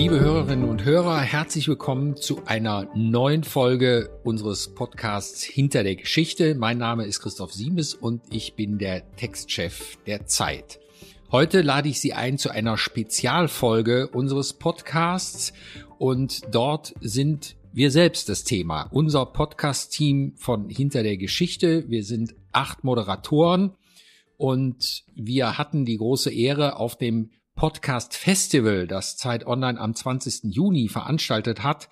Liebe Hörerinnen und Hörer, herzlich willkommen zu einer neuen Folge unseres Podcasts Hinter der Geschichte. Mein Name ist Christoph Siemes und ich bin der Textchef der Zeit. Heute lade ich Sie ein zu einer Spezialfolge unseres Podcasts und dort sind wir selbst das Thema. Unser Podcast-Team von Hinter der Geschichte. Wir sind acht Moderatoren und wir hatten die große Ehre, auf dem Podcast Festival, das Zeit Online am 20. Juni veranstaltet hat,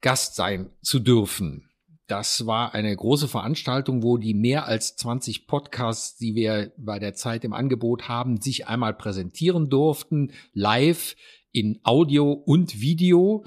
Gast sein zu dürfen. Das war eine große Veranstaltung, wo die mehr als 20 Podcasts, die wir bei der Zeit im Angebot haben, sich einmal präsentieren durften, live in Audio und Video.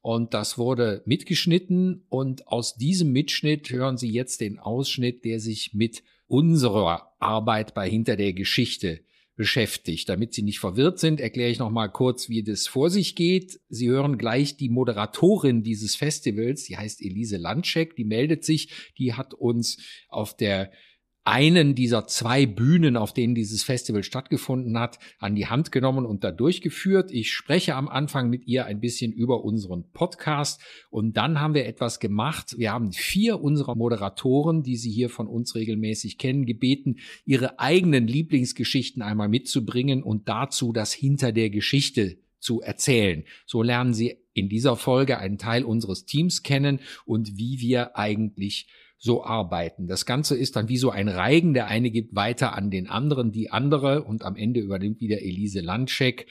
Und das wurde mitgeschnitten. Und aus diesem Mitschnitt hören Sie jetzt den Ausschnitt, der sich mit unserer Arbeit bei Hinter der Geschichte beschäftigt. Damit Sie nicht verwirrt sind, erkläre ich noch kurz, wie das vor sich geht. Sie hören gleich die Moderatorin dieses Festivals, die heißt Elise Landscheck, die meldet sich, die hat uns auf der einen dieser zwei Bühnen, auf denen dieses Festival stattgefunden hat, an die Hand genommen und da durchgeführt. Ich spreche am Anfang mit ihr ein bisschen über unseren Podcast und dann haben wir etwas gemacht. Wir haben vier unserer Moderatoren, die Sie hier von uns regelmäßig kennen, gebeten, ihre eigenen Lieblingsgeschichten einmal mitzubringen und dazu das Hinter der Geschichte zu erzählen. So lernen Sie in dieser Folge einen Teil unseres Teams kennen und wie wir eigentlich so arbeiten. Das Ganze ist dann wie so ein Reigen. Der eine gibt weiter an den anderen, die andere und am Ende übernimmt wieder Elise Landscheck.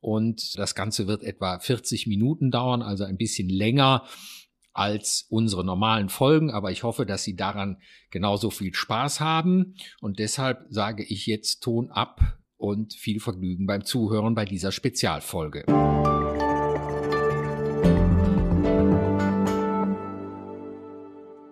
Und das Ganze wird etwa 40 Minuten dauern, also ein bisschen länger als unsere normalen Folgen, aber ich hoffe, dass Sie daran genauso viel Spaß haben. Und deshalb sage ich jetzt Ton ab und viel Vergnügen beim Zuhören bei dieser Spezialfolge.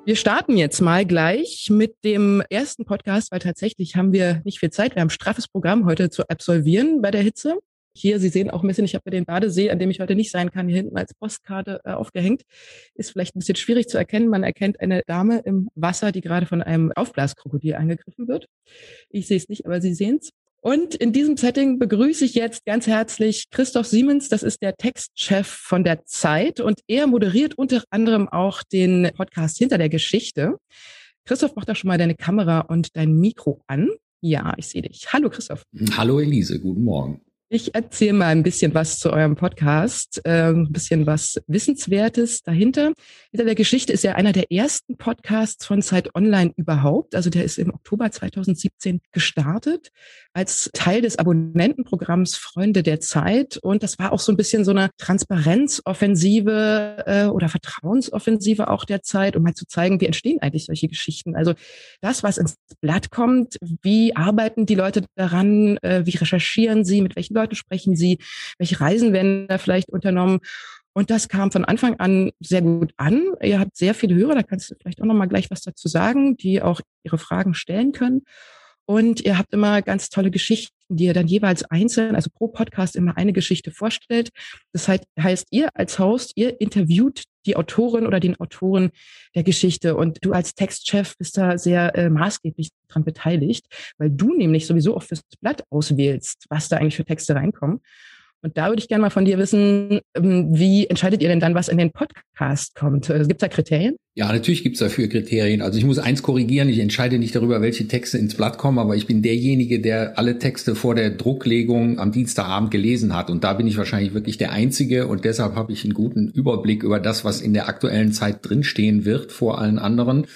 Wir starten jetzt mal gleich mit dem ersten Podcast, weil tatsächlich haben wir nicht viel Zeit. Wir haben ein straffes Programm heute zu absolvieren bei der Hitze. Hier, Sie sehen auch ein bisschen, ich habe den Badesee, an dem ich heute nicht sein kann, hier hinten als Postkarte äh, aufgehängt. Ist vielleicht ein bisschen schwierig zu erkennen. Man erkennt eine Dame im Wasser, die gerade von einem Aufblaskrokodil angegriffen wird. Ich sehe es nicht, aber Sie sehen es. Und in diesem Setting begrüße ich jetzt ganz herzlich Christoph Siemens. Das ist der Textchef von der Zeit und er moderiert unter anderem auch den Podcast Hinter der Geschichte. Christoph, mach doch schon mal deine Kamera und dein Mikro an. Ja, ich sehe dich. Hallo Christoph. Hallo Elise, guten Morgen. Ich erzähle mal ein bisschen was zu eurem Podcast, äh, ein bisschen was Wissenswertes dahinter. Hinter der Geschichte ist ja einer der ersten Podcasts von Zeit Online überhaupt. Also der ist im Oktober 2017 gestartet als Teil des Abonnentenprogramms Freunde der Zeit. Und das war auch so ein bisschen so eine Transparenzoffensive äh, oder Vertrauensoffensive auch der Zeit, um mal zu zeigen, wie entstehen eigentlich solche Geschichten. Also das, was ins Blatt kommt, wie arbeiten die Leute daran, äh, wie recherchieren sie, mit welchen Leute sprechen Sie? Welche Reisen werden da vielleicht unternommen? Und das kam von Anfang an sehr gut an. Ihr habt sehr viele Hörer, da kannst du vielleicht auch noch mal gleich was dazu sagen, die auch ihre Fragen stellen können. Und ihr habt immer ganz tolle Geschichten, die ihr dann jeweils einzeln, also pro Podcast immer eine Geschichte vorstellt. Das heißt, ihr als Host, ihr interviewt die Autorin oder den Autoren der Geschichte und du als Textchef bist da sehr äh, maßgeblich dran beteiligt, weil du nämlich sowieso auch fürs Blatt auswählst, was da eigentlich für Texte reinkommen. Und da würde ich gerne mal von dir wissen, ähm, wie entscheidet ihr denn dann, was in den Podcast kommt? Äh, gibt es da Kriterien? Ja, natürlich gibt es dafür Kriterien. Also ich muss eins korrigieren, ich entscheide nicht darüber, welche Texte ins Blatt kommen, aber ich bin derjenige, der alle Texte vor der Drucklegung am Dienstagabend gelesen hat. Und da bin ich wahrscheinlich wirklich der Einzige und deshalb habe ich einen guten Überblick über das, was in der aktuellen Zeit drinstehen wird vor allen anderen.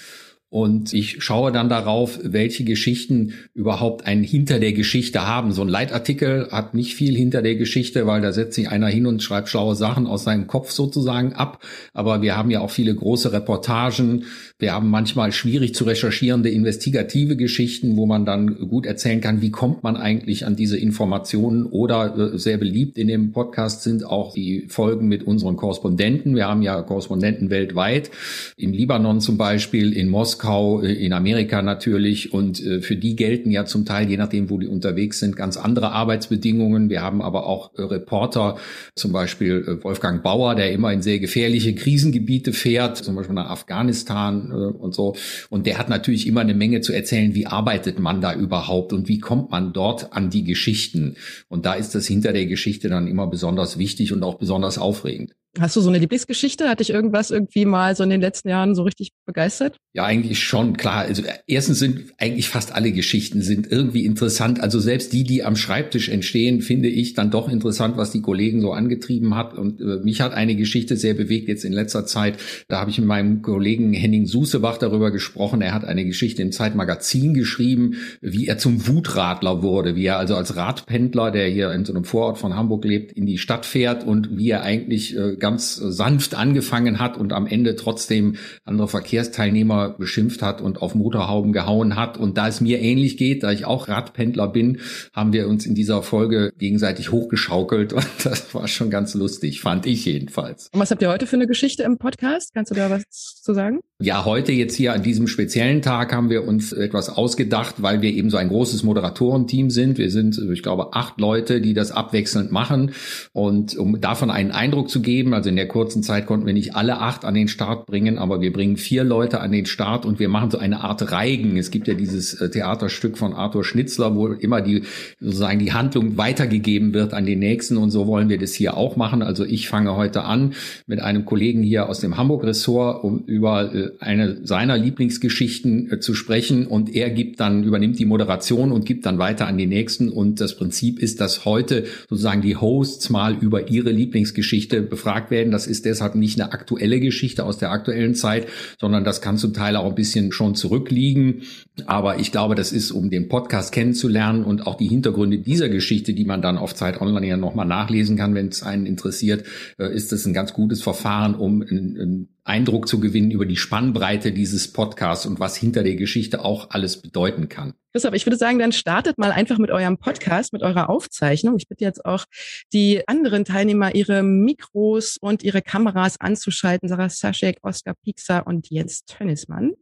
Und ich schaue dann darauf, welche Geschichten überhaupt einen hinter der Geschichte haben. So ein Leitartikel hat nicht viel hinter der Geschichte, weil da setzt sich einer hin und schreibt schlaue Sachen aus seinem Kopf sozusagen ab. Aber wir haben ja auch viele große Reportagen. Wir haben manchmal schwierig zu recherchierende investigative Geschichten, wo man dann gut erzählen kann, wie kommt man eigentlich an diese Informationen. Oder äh, sehr beliebt in dem Podcast sind auch die Folgen mit unseren Korrespondenten. Wir haben ja Korrespondenten weltweit. Im Libanon zum Beispiel, in Moskau äh, in Amerika natürlich. Und äh, für die gelten ja zum Teil, je nachdem, wo die unterwegs sind, ganz andere Arbeitsbedingungen. Wir haben aber auch Reporter, zum Beispiel Wolfgang Bauer, der immer in sehr gefährliche Krisengebiete fährt, zum Beispiel nach Afghanistan äh, und so. Und der hat natürlich immer eine Menge zu erzählen, wie arbeitet man da überhaupt und wie kommt man dort an die Geschichten. Und da ist das hinter der Geschichte dann immer besonders wichtig und auch besonders aufregend. Hast du so eine Lieblingsgeschichte? Hat dich irgendwas irgendwie mal so in den letzten Jahren so richtig begeistert? Ja, eigentlich schon, klar. Also erstens sind eigentlich fast alle Geschichten sind irgendwie interessant. Also selbst die, die am Schreibtisch entstehen, finde ich dann doch interessant, was die Kollegen so angetrieben hat. Und äh, mich hat eine Geschichte sehr bewegt jetzt in letzter Zeit. Da habe ich mit meinem Kollegen Henning Susebach darüber gesprochen. Er hat eine Geschichte im Zeitmagazin geschrieben, wie er zum Wutradler wurde, wie er also als Radpendler, der hier in so einem Vorort von Hamburg lebt, in die Stadt fährt und wie er eigentlich äh, ganz sanft angefangen hat und am Ende trotzdem andere Verkehrsteilnehmer beschimpft hat und auf Motorhauben gehauen hat. Und da es mir ähnlich geht, da ich auch Radpendler bin, haben wir uns in dieser Folge gegenseitig hochgeschaukelt und das war schon ganz lustig, fand ich jedenfalls. Und was habt ihr heute für eine Geschichte im Podcast? Kannst du da was zu sagen? Ja, heute jetzt hier an diesem speziellen Tag haben wir uns etwas ausgedacht, weil wir eben so ein großes Moderatorenteam sind. Wir sind, ich glaube, acht Leute, die das abwechselnd machen. Und um davon einen Eindruck zu geben, also in der kurzen Zeit konnten wir nicht alle acht an den Start bringen, aber wir bringen vier Leute an den Start und wir machen so eine Art Reigen. Es gibt ja dieses äh, Theaterstück von Arthur Schnitzler, wo immer die sozusagen die Handlung weitergegeben wird an den nächsten und so wollen wir das hier auch machen. Also ich fange heute an mit einem Kollegen hier aus dem Hamburg-Ressort, um über äh, eine seiner Lieblingsgeschichten äh, zu sprechen und er gibt dann, übernimmt die Moderation und gibt dann weiter an die nächsten und das Prinzip ist, dass heute sozusagen die Hosts mal über ihre Lieblingsgeschichte gefragt werden. Das ist deshalb nicht eine aktuelle Geschichte aus der aktuellen Zeit, sondern das kann zum Teil auch ein bisschen schon zurückliegen. Aber ich glaube, das ist, um den Podcast kennenzulernen und auch die Hintergründe dieser Geschichte, die man dann auf Zeit Online ja nochmal nachlesen kann, wenn es einen interessiert, äh, ist das ein ganz gutes Verfahren, um einen Eindruck zu gewinnen über die Spannbreite dieses Podcasts und was hinter der Geschichte auch alles bedeuten kann. Christoph, ich würde sagen, dann startet mal einfach mit eurem Podcast, mit eurer Aufzeichnung. Ich bitte jetzt auch die anderen Teilnehmer, ihre Mikros und ihre Kameras anzuschalten. Sarah Saschek, Oskar Piekser und Jens Tönnismann.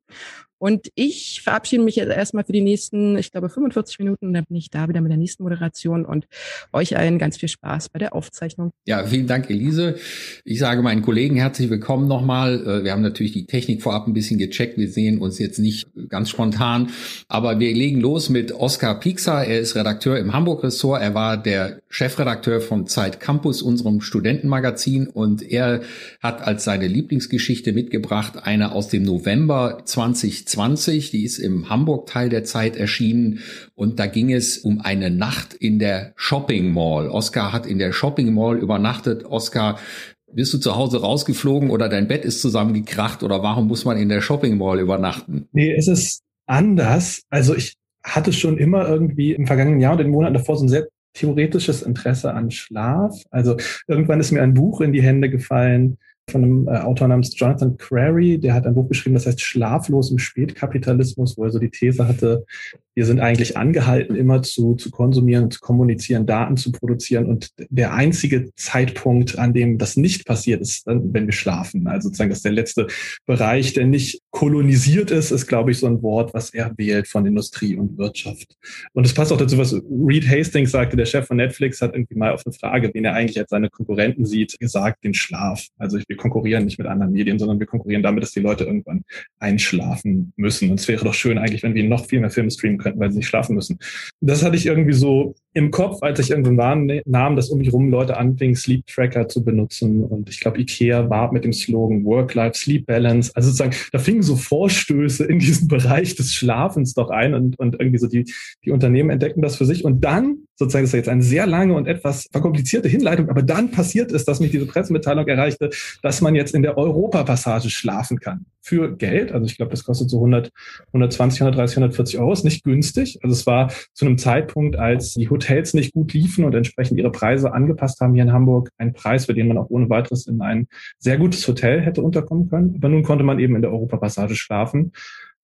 Und ich verabschiede mich jetzt erstmal für die nächsten, ich glaube, 45 Minuten. Dann bin ich da wieder mit der nächsten Moderation und euch allen ganz viel Spaß bei der Aufzeichnung. Ja, vielen Dank, Elise. Ich sage meinen Kollegen herzlich willkommen nochmal. Äh, wir haben natürlich die Technik vorab ein bisschen gecheckt. Wir sehen uns jetzt nicht ganz spontan, aber wir legen los mit Oskar Piekser. Er ist Redakteur im Hamburg-Ressort. Er war der Chefredakteur von Zeit Campus, unserem Studentenmagazin. Und er hat als seine Lieblingsgeschichte mitgebracht eine aus dem November 20 2020, die ist im Hamburg-Teil der Zeit erschienen und da ging es um eine Nacht in der Shopping Mall. Oscar hat in der Shopping Mall übernachtet. Oscar, bist du zu Hause rausgeflogen oder dein Bett ist zusammengekracht oder warum muss man in der Shopping Mall übernachten? Nee, es ist anders. Also ich hatte schon immer irgendwie im vergangenen Jahr und den Monaten davor so ein sehr theoretisches Interesse an Schlaf. Also irgendwann ist mir ein Buch in die Hände gefallen, von einem äh, Autor namens Jonathan Crary, der hat ein Buch geschrieben, das heißt Schlaflos im Spätkapitalismus, wo er so die These hatte, wir sind eigentlich angehalten, immer zu, zu konsumieren, zu kommunizieren, Daten zu produzieren. Und der einzige Zeitpunkt, an dem das nicht passiert, ist dann, wenn wir schlafen. Also sozusagen, dass der letzte Bereich, der nicht kolonisiert ist, ist, glaube ich, so ein Wort, was er wählt von Industrie und Wirtschaft. Und es passt auch dazu, was Reed Hastings sagte, der Chef von Netflix hat irgendwie mal auf eine Frage, wen er eigentlich als seine Konkurrenten sieht, gesagt, den Schlaf. Also wir konkurrieren nicht mit anderen Medien, sondern wir konkurrieren damit, dass die Leute irgendwann einschlafen müssen. Und es wäre doch schön eigentlich, wenn wir noch viel mehr Filme streamen könnten, weil sie nicht schlafen müssen. Das hatte ich irgendwie so im Kopf, als ich irgendwann nahm, dass um mich rum Leute anfingen, Sleep Tracker zu benutzen. Und ich glaube, IKEA war mit dem Slogan Work-Life-Sleep-Balance. Also sozusagen, da fingen so Vorstöße in diesen Bereich des Schlafens doch ein und, und irgendwie so die, die Unternehmen entdeckten das für sich. Und dann, sozusagen, das ist jetzt eine sehr lange und etwas verkomplizierte Hinleitung, aber dann passiert es, dass mich diese Pressemitteilung erreichte, dass man jetzt in der Europapassage schlafen kann. Für Geld. Also ich glaube, das kostet so 100, 120, 130, 140 Euro. Ist nicht günstig. Also es war zu einem Zeitpunkt, als die Hotels nicht gut liefen und entsprechend ihre Preise angepasst haben hier in Hamburg. Ein Preis, für den man auch ohne weiteres in ein sehr gutes Hotel hätte unterkommen können. Aber nun konnte man eben in der Europapassage schlafen.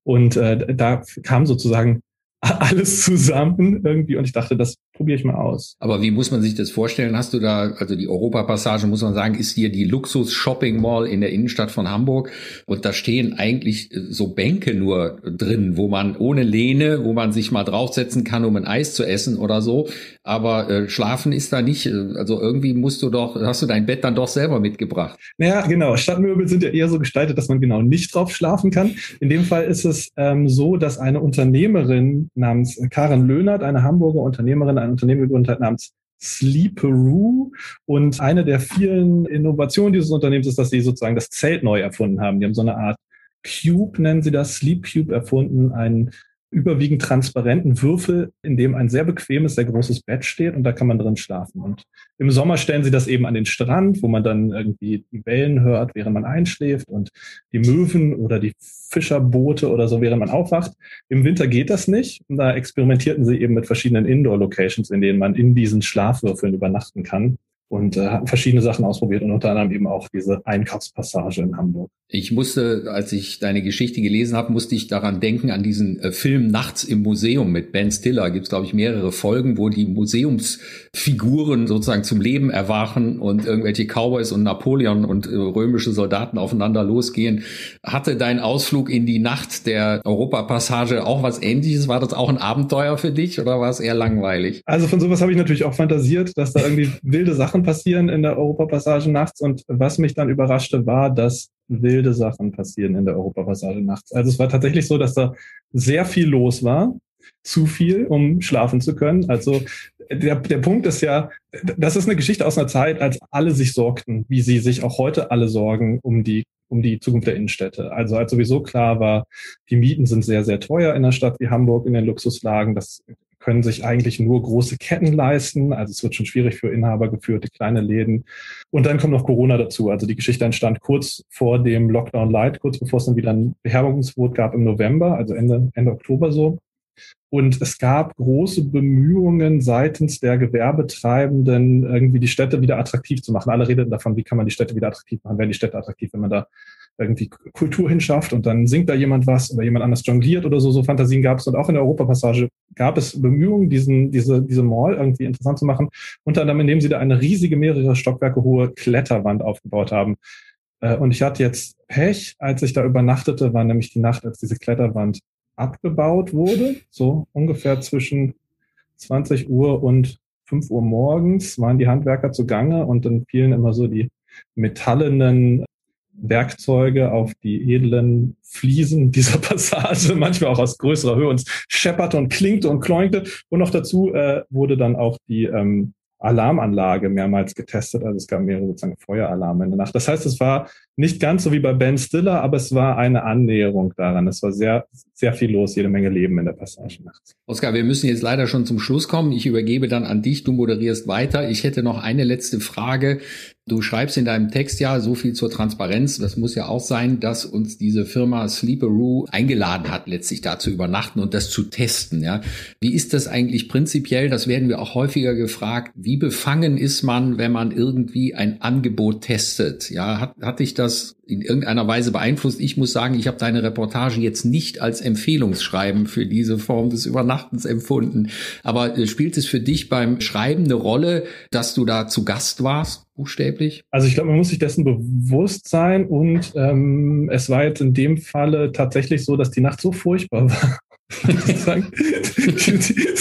Und äh, da kam sozusagen alles zusammen irgendwie und ich dachte, das probiere ich mal aus. Aber wie muss man sich das vorstellen? Hast du da, also die Europapassage, muss man sagen, ist hier die Luxus-Shopping-Mall in der Innenstadt von Hamburg und da stehen eigentlich äh, so Bänke nur drin, wo man ohne Lehne, wo man sich mal draufsetzen kann, um ein Eis zu essen oder so. Aber äh, schlafen ist da nicht, äh, also irgendwie musst du doch, hast du dein Bett dann doch selber mitgebracht. Naja, genau. Stadtmöbel sind ja eher so gestaltet, dass man genau nicht drauf schlafen kann. In dem Fall ist es ähm, so, dass eine Unternehmerin namens Karen Löhnert, eine Hamburger Unternehmerin, ein Unternehmen gegründet hat namens Sleeperoo. Und eine der vielen Innovationen dieses Unternehmens ist, dass sie sozusagen das Zelt neu erfunden haben. Die haben so eine Art Cube, nennen sie das, Sleep Cube erfunden, ein überwiegend transparenten Würfel, in dem ein sehr bequemes, sehr großes Bett steht und da kann man drin schlafen. Und im Sommer stellen sie das eben an den Strand, wo man dann irgendwie die Wellen hört, während man einschläft und die Möwen oder die Fischerboote oder so, während man aufwacht. Im Winter geht das nicht. Und da experimentierten sie eben mit verschiedenen Indoor-Locations, in denen man in diesen Schlafwürfeln übernachten kann und äh, hatten verschiedene Sachen ausprobiert und unter anderem eben auch diese Einkaufspassage in Hamburg. Ich musste, als ich deine Geschichte gelesen habe, musste ich daran denken, an diesen äh, Film Nachts im Museum mit Ben Stiller. Gibt es, glaube ich, mehrere Folgen, wo die Museumsfiguren sozusagen zum Leben erwachen und irgendwelche Cowboys und Napoleon und äh, römische Soldaten aufeinander losgehen. Hatte dein Ausflug in die Nacht der Europapassage auch was ähnliches? War das auch ein Abenteuer für dich oder war es eher langweilig? Also von sowas habe ich natürlich auch fantasiert, dass da irgendwie wilde Sachen passieren in der Europapassage nachts. Und was mich dann überraschte, war, dass wilde Sachen passieren in der Europapassage nachts. Also es war tatsächlich so, dass da sehr viel los war, zu viel, um schlafen zu können. Also der, der Punkt ist ja, das ist eine Geschichte aus einer Zeit, als alle sich sorgten, wie sie sich auch heute alle sorgen um die um die Zukunft der Innenstädte. Also als sowieso klar war, die Mieten sind sehr, sehr teuer in einer Stadt wie Hamburg in den Luxuslagen. Das können sich eigentlich nur große Ketten leisten. Also es wird schon schwierig für Inhaber geführte kleine Läden. Und dann kommt noch Corona dazu. Also die Geschichte entstand kurz vor dem Lockdown Light, kurz bevor es dann wieder ein Beherbergungsverbot gab im November, also Ende, Ende Oktober so. Und es gab große Bemühungen seitens der Gewerbetreibenden, irgendwie die Städte wieder attraktiv zu machen. Alle redeten davon, wie kann man die Städte wieder attraktiv machen, werden die Städte attraktiv, wenn man da irgendwie Kultur hinschafft und dann singt da jemand was oder jemand anders jongliert oder so. So Fantasien gab es. Und auch in der Europapassage gab es Bemühungen, diesen, diese, diese Mall irgendwie interessant zu machen. Unter anderem, indem sie da eine riesige, mehrere Stockwerke hohe Kletterwand aufgebaut haben. Äh, und ich hatte jetzt Pech, als ich da übernachtete, war nämlich die Nacht, als diese Kletterwand abgebaut wurde. So ungefähr zwischen 20 Uhr und 5 Uhr morgens waren die Handwerker zugange und dann fielen immer so die metallenen Werkzeuge auf die edlen Fliesen dieser Passage, manchmal auch aus größerer Höhe und schepperte und klinkte und kloinkte. Und noch dazu äh, wurde dann auch die ähm, Alarmanlage mehrmals getestet. Also es gab mehrere sozusagen Feueralarme in der Nacht. Das heißt, es war nicht ganz so wie bei Ben Stiller, aber es war eine Annäherung daran. Es war sehr, sehr viel los, jede Menge Leben in der Passage nachts. Oskar, wir müssen jetzt leider schon zum Schluss kommen. Ich übergebe dann an dich. Du moderierst weiter. Ich hätte noch eine letzte Frage. Du schreibst in deinem Text ja so viel zur Transparenz. Das muss ja auch sein, dass uns diese Firma Sleeperoo eingeladen hat, letztlich da zu übernachten und das zu testen. Ja, wie ist das eigentlich prinzipiell? Das werden wir auch häufiger gefragt. Wie befangen ist man, wenn man irgendwie ein Angebot testet? Ja, hat, hat dich das in irgendeiner Weise beeinflusst? Ich muss sagen, ich habe deine Reportage jetzt nicht als Empfehlungsschreiben für diese Form des Übernachtens empfunden. Aber äh, spielt es für dich beim Schreiben eine Rolle, dass du da zu Gast warst? buchstäblich? Also ich glaube, man muss sich dessen bewusst sein und ähm, es war jetzt in dem Falle tatsächlich so, dass die Nacht so furchtbar war.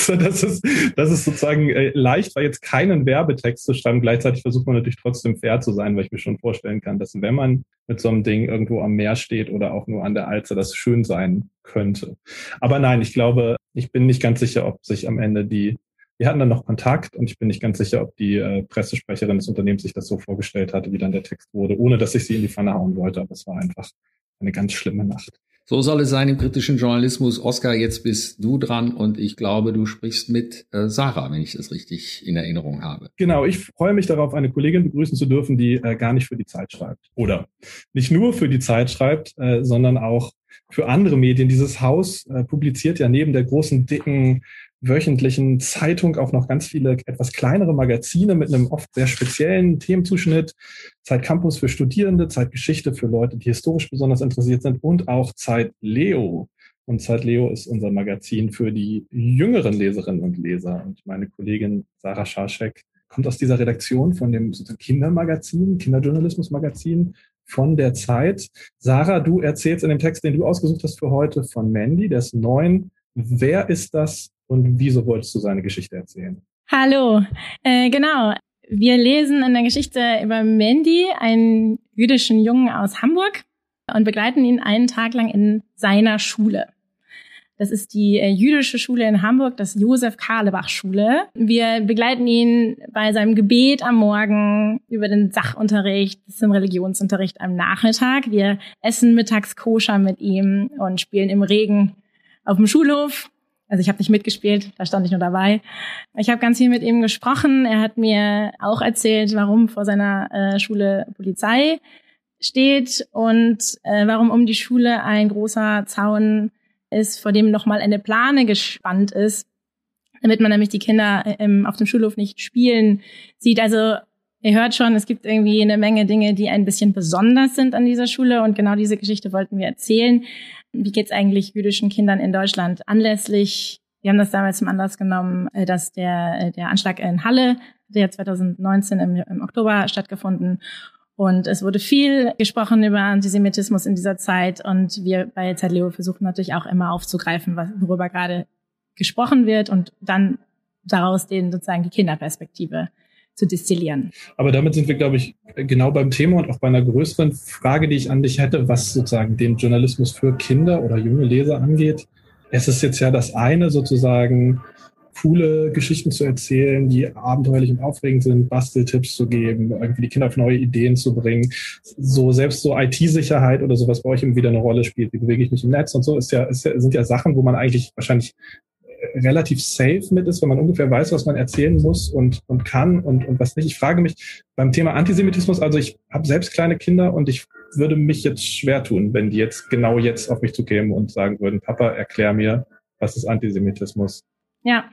Dass, es, dass es sozusagen äh, leicht war, jetzt keinen Werbetext zu schreiben. Gleichzeitig versucht man natürlich trotzdem fair zu sein, weil ich mir schon vorstellen kann, dass wenn man mit so einem Ding irgendwo am Meer steht oder auch nur an der Alze, das schön sein könnte. Aber nein, ich glaube, ich bin nicht ganz sicher, ob sich am Ende die wir hatten dann noch Kontakt und ich bin nicht ganz sicher, ob die äh, Pressesprecherin des Unternehmens sich das so vorgestellt hatte, wie dann der Text wurde, ohne dass ich sie in die Pfanne hauen wollte. Aber es war einfach eine ganz schlimme Nacht. So soll es sein im kritischen Journalismus. Oskar, jetzt bist du dran und ich glaube, du sprichst mit äh, Sarah, wenn ich das richtig in Erinnerung habe. Genau, ich freue mich darauf, eine Kollegin begrüßen zu dürfen, die äh, gar nicht für die Zeit schreibt. Oder nicht nur für die Zeit schreibt, äh, sondern auch für andere Medien. Dieses Haus äh, publiziert ja neben der großen, dicken wöchentlichen Zeitung auch noch ganz viele etwas kleinere Magazine mit einem oft sehr speziellen Themenzuschnitt. Zeit Campus für Studierende, Zeit Geschichte für Leute, die historisch besonders interessiert sind und auch Zeit Leo Und Zeit Leo ist unser Magazin für die jüngeren Leserinnen und Leser. Und meine Kollegin Sarah Scharschek kommt aus dieser Redaktion von dem Kindermagazin, Kinderjournalismusmagazin von der Zeit. Sarah, du erzählst in dem Text, den du ausgesucht hast für heute von Mandy, der ist neun. Wer ist das und wieso wolltest du seine Geschichte erzählen? Hallo, äh, genau. Wir lesen in der Geschichte über Mandy, einen jüdischen Jungen aus Hamburg, und begleiten ihn einen Tag lang in seiner Schule. Das ist die äh, jüdische Schule in Hamburg, das Josef Karlebach Schule. Wir begleiten ihn bei seinem Gebet am Morgen über den Sachunterricht bis zum Religionsunterricht am Nachmittag. Wir essen mittags koscher mit ihm und spielen im Regen auf dem Schulhof. Also ich habe nicht mitgespielt, da stand ich nur dabei. Ich habe ganz viel mit ihm gesprochen. Er hat mir auch erzählt, warum vor seiner äh, Schule Polizei steht und äh, warum um die Schule ein großer Zaun ist, vor dem nochmal eine Plane gespannt ist, damit man nämlich die Kinder ähm, auf dem Schulhof nicht spielen sieht. Also ihr hört schon, es gibt irgendwie eine Menge Dinge, die ein bisschen besonders sind an dieser Schule und genau diese Geschichte wollten wir erzählen. Wie geht's eigentlich jüdischen Kindern in Deutschland anlässlich? Wir haben das damals zum Anlass genommen, äh, dass der, äh, der Anschlag in Halle, der 2019 im, im Oktober stattgefunden und es wurde viel gesprochen über Antisemitismus in dieser Zeit. Und wir bei Zeitleo versuchen natürlich auch immer aufzugreifen, worüber gerade gesprochen wird und dann daraus den sozusagen die Kinderperspektive zu destillieren. Aber damit sind wir, glaube ich, genau beim Thema und auch bei einer größeren Frage, die ich an dich hätte, was sozusagen den Journalismus für Kinder oder junge Leser angeht. Es ist jetzt ja das eine sozusagen, coole Geschichten zu erzählen, die abenteuerlich und aufregend sind, Basteltipps zu geben, irgendwie die Kinder auf neue Ideen zu bringen. So selbst so IT-Sicherheit oder sowas bei euch immer wieder eine Rolle spielt. Wie bewege ich mich im Netz und so ist ja, ist ja sind ja Sachen, wo man eigentlich wahrscheinlich relativ safe mit ist, wenn man ungefähr weiß, was man erzählen muss und, und kann und, und was nicht. Ich frage mich beim Thema Antisemitismus, also ich habe selbst kleine Kinder und ich würde mich jetzt schwer tun, wenn die jetzt genau jetzt auf mich zukämen und sagen würden, Papa, erklär mir, was ist Antisemitismus? Ja,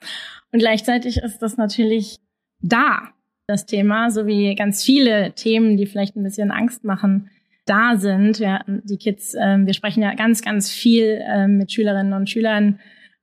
und gleichzeitig ist das natürlich da, das Thema, so wie ganz viele Themen, die vielleicht ein bisschen Angst machen, da sind. Ja, die Kids, äh, wir sprechen ja ganz, ganz viel äh, mit Schülerinnen und Schülern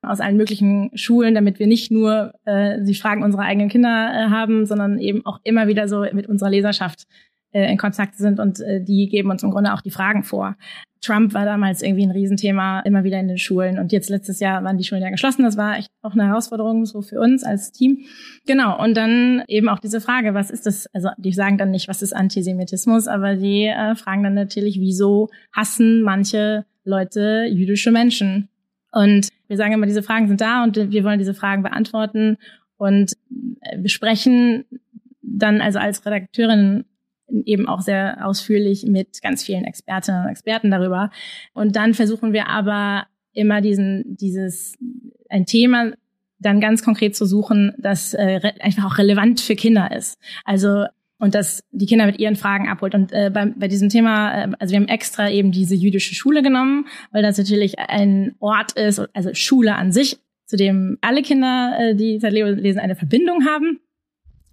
aus allen möglichen Schulen, damit wir nicht nur äh, die Fragen unserer eigenen Kinder äh, haben, sondern eben auch immer wieder so mit unserer Leserschaft äh, in Kontakt sind und äh, die geben uns im Grunde auch die Fragen vor. Trump war damals irgendwie ein Riesenthema, immer wieder in den Schulen. Und jetzt letztes Jahr waren die Schulen ja geschlossen. Das war echt auch eine Herausforderung so für uns als Team. Genau. Und dann eben auch diese Frage, was ist das? Also die sagen dann nicht, was ist Antisemitismus, aber die äh, fragen dann natürlich, wieso hassen manche Leute jüdische Menschen? Und wir sagen immer, diese Fragen sind da und wir wollen diese Fragen beantworten. Und äh, wir sprechen dann also als Redakteurin eben auch sehr ausführlich mit ganz vielen Expertinnen und Experten darüber. Und dann versuchen wir aber immer diesen, dieses, ein Thema dann ganz konkret zu suchen, das äh, einfach auch relevant für Kinder ist. Also und dass die Kinder mit ihren Fragen abholt. Und äh, bei, bei diesem Thema, äh, also wir haben extra eben diese jüdische Schule genommen, weil das natürlich ein Ort ist, also Schule an sich, zu dem alle Kinder, äh, die seit lesen, eine Verbindung haben.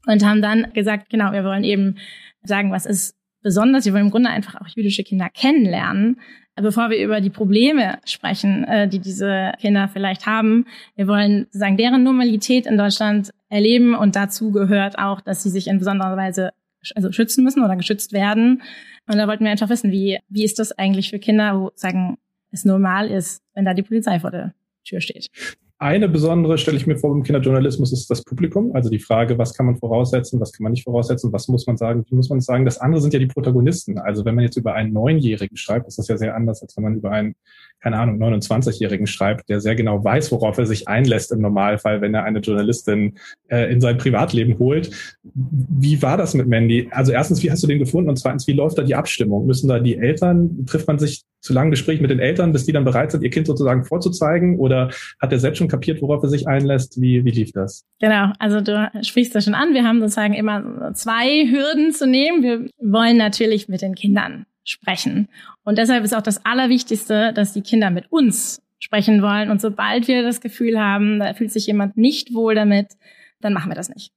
Und haben dann gesagt, genau, wir wollen eben sagen, was ist besonders. Wir wollen im Grunde einfach auch jüdische Kinder kennenlernen, bevor wir über die Probleme sprechen, äh, die diese Kinder vielleicht haben. Wir wollen sagen, deren Normalität in Deutschland erleben und dazu gehört auch, dass sie sich in besonderer Weise also schützen müssen oder geschützt werden. Und da wollten wir einfach wissen, wie, wie ist das eigentlich für Kinder, wo sagen, es normal ist, wenn da die Polizei vor der Tür steht. Eine besondere stelle ich mir vor beim Kinderjournalismus ist das Publikum, also die Frage, was kann man voraussetzen, was kann man nicht voraussetzen, was muss man sagen, wie muss man sagen. Das andere sind ja die Protagonisten. Also wenn man jetzt über einen Neunjährigen schreibt, ist das ja sehr anders, als wenn man über einen, keine Ahnung, 29-Jährigen schreibt, der sehr genau weiß, worauf er sich einlässt im Normalfall, wenn er eine Journalistin äh, in sein Privatleben holt. Wie war das mit Mandy? Also erstens, wie hast du den gefunden? Und zweitens, wie läuft da die Abstimmung? Müssen da die Eltern, trifft man sich zu langen Gespräch mit den Eltern, bis die dann bereit sind, ihr Kind sozusagen vorzuzeigen? Oder hat er selbst schon kapiert, worauf er sich einlässt? Wie, wie lief das? Genau, also du sprichst das schon an. Wir haben sozusagen immer zwei Hürden zu nehmen. Wir wollen natürlich mit den Kindern sprechen. Und deshalb ist auch das Allerwichtigste, dass die Kinder mit uns sprechen wollen. Und sobald wir das Gefühl haben, da fühlt sich jemand nicht wohl damit, dann machen wir das nicht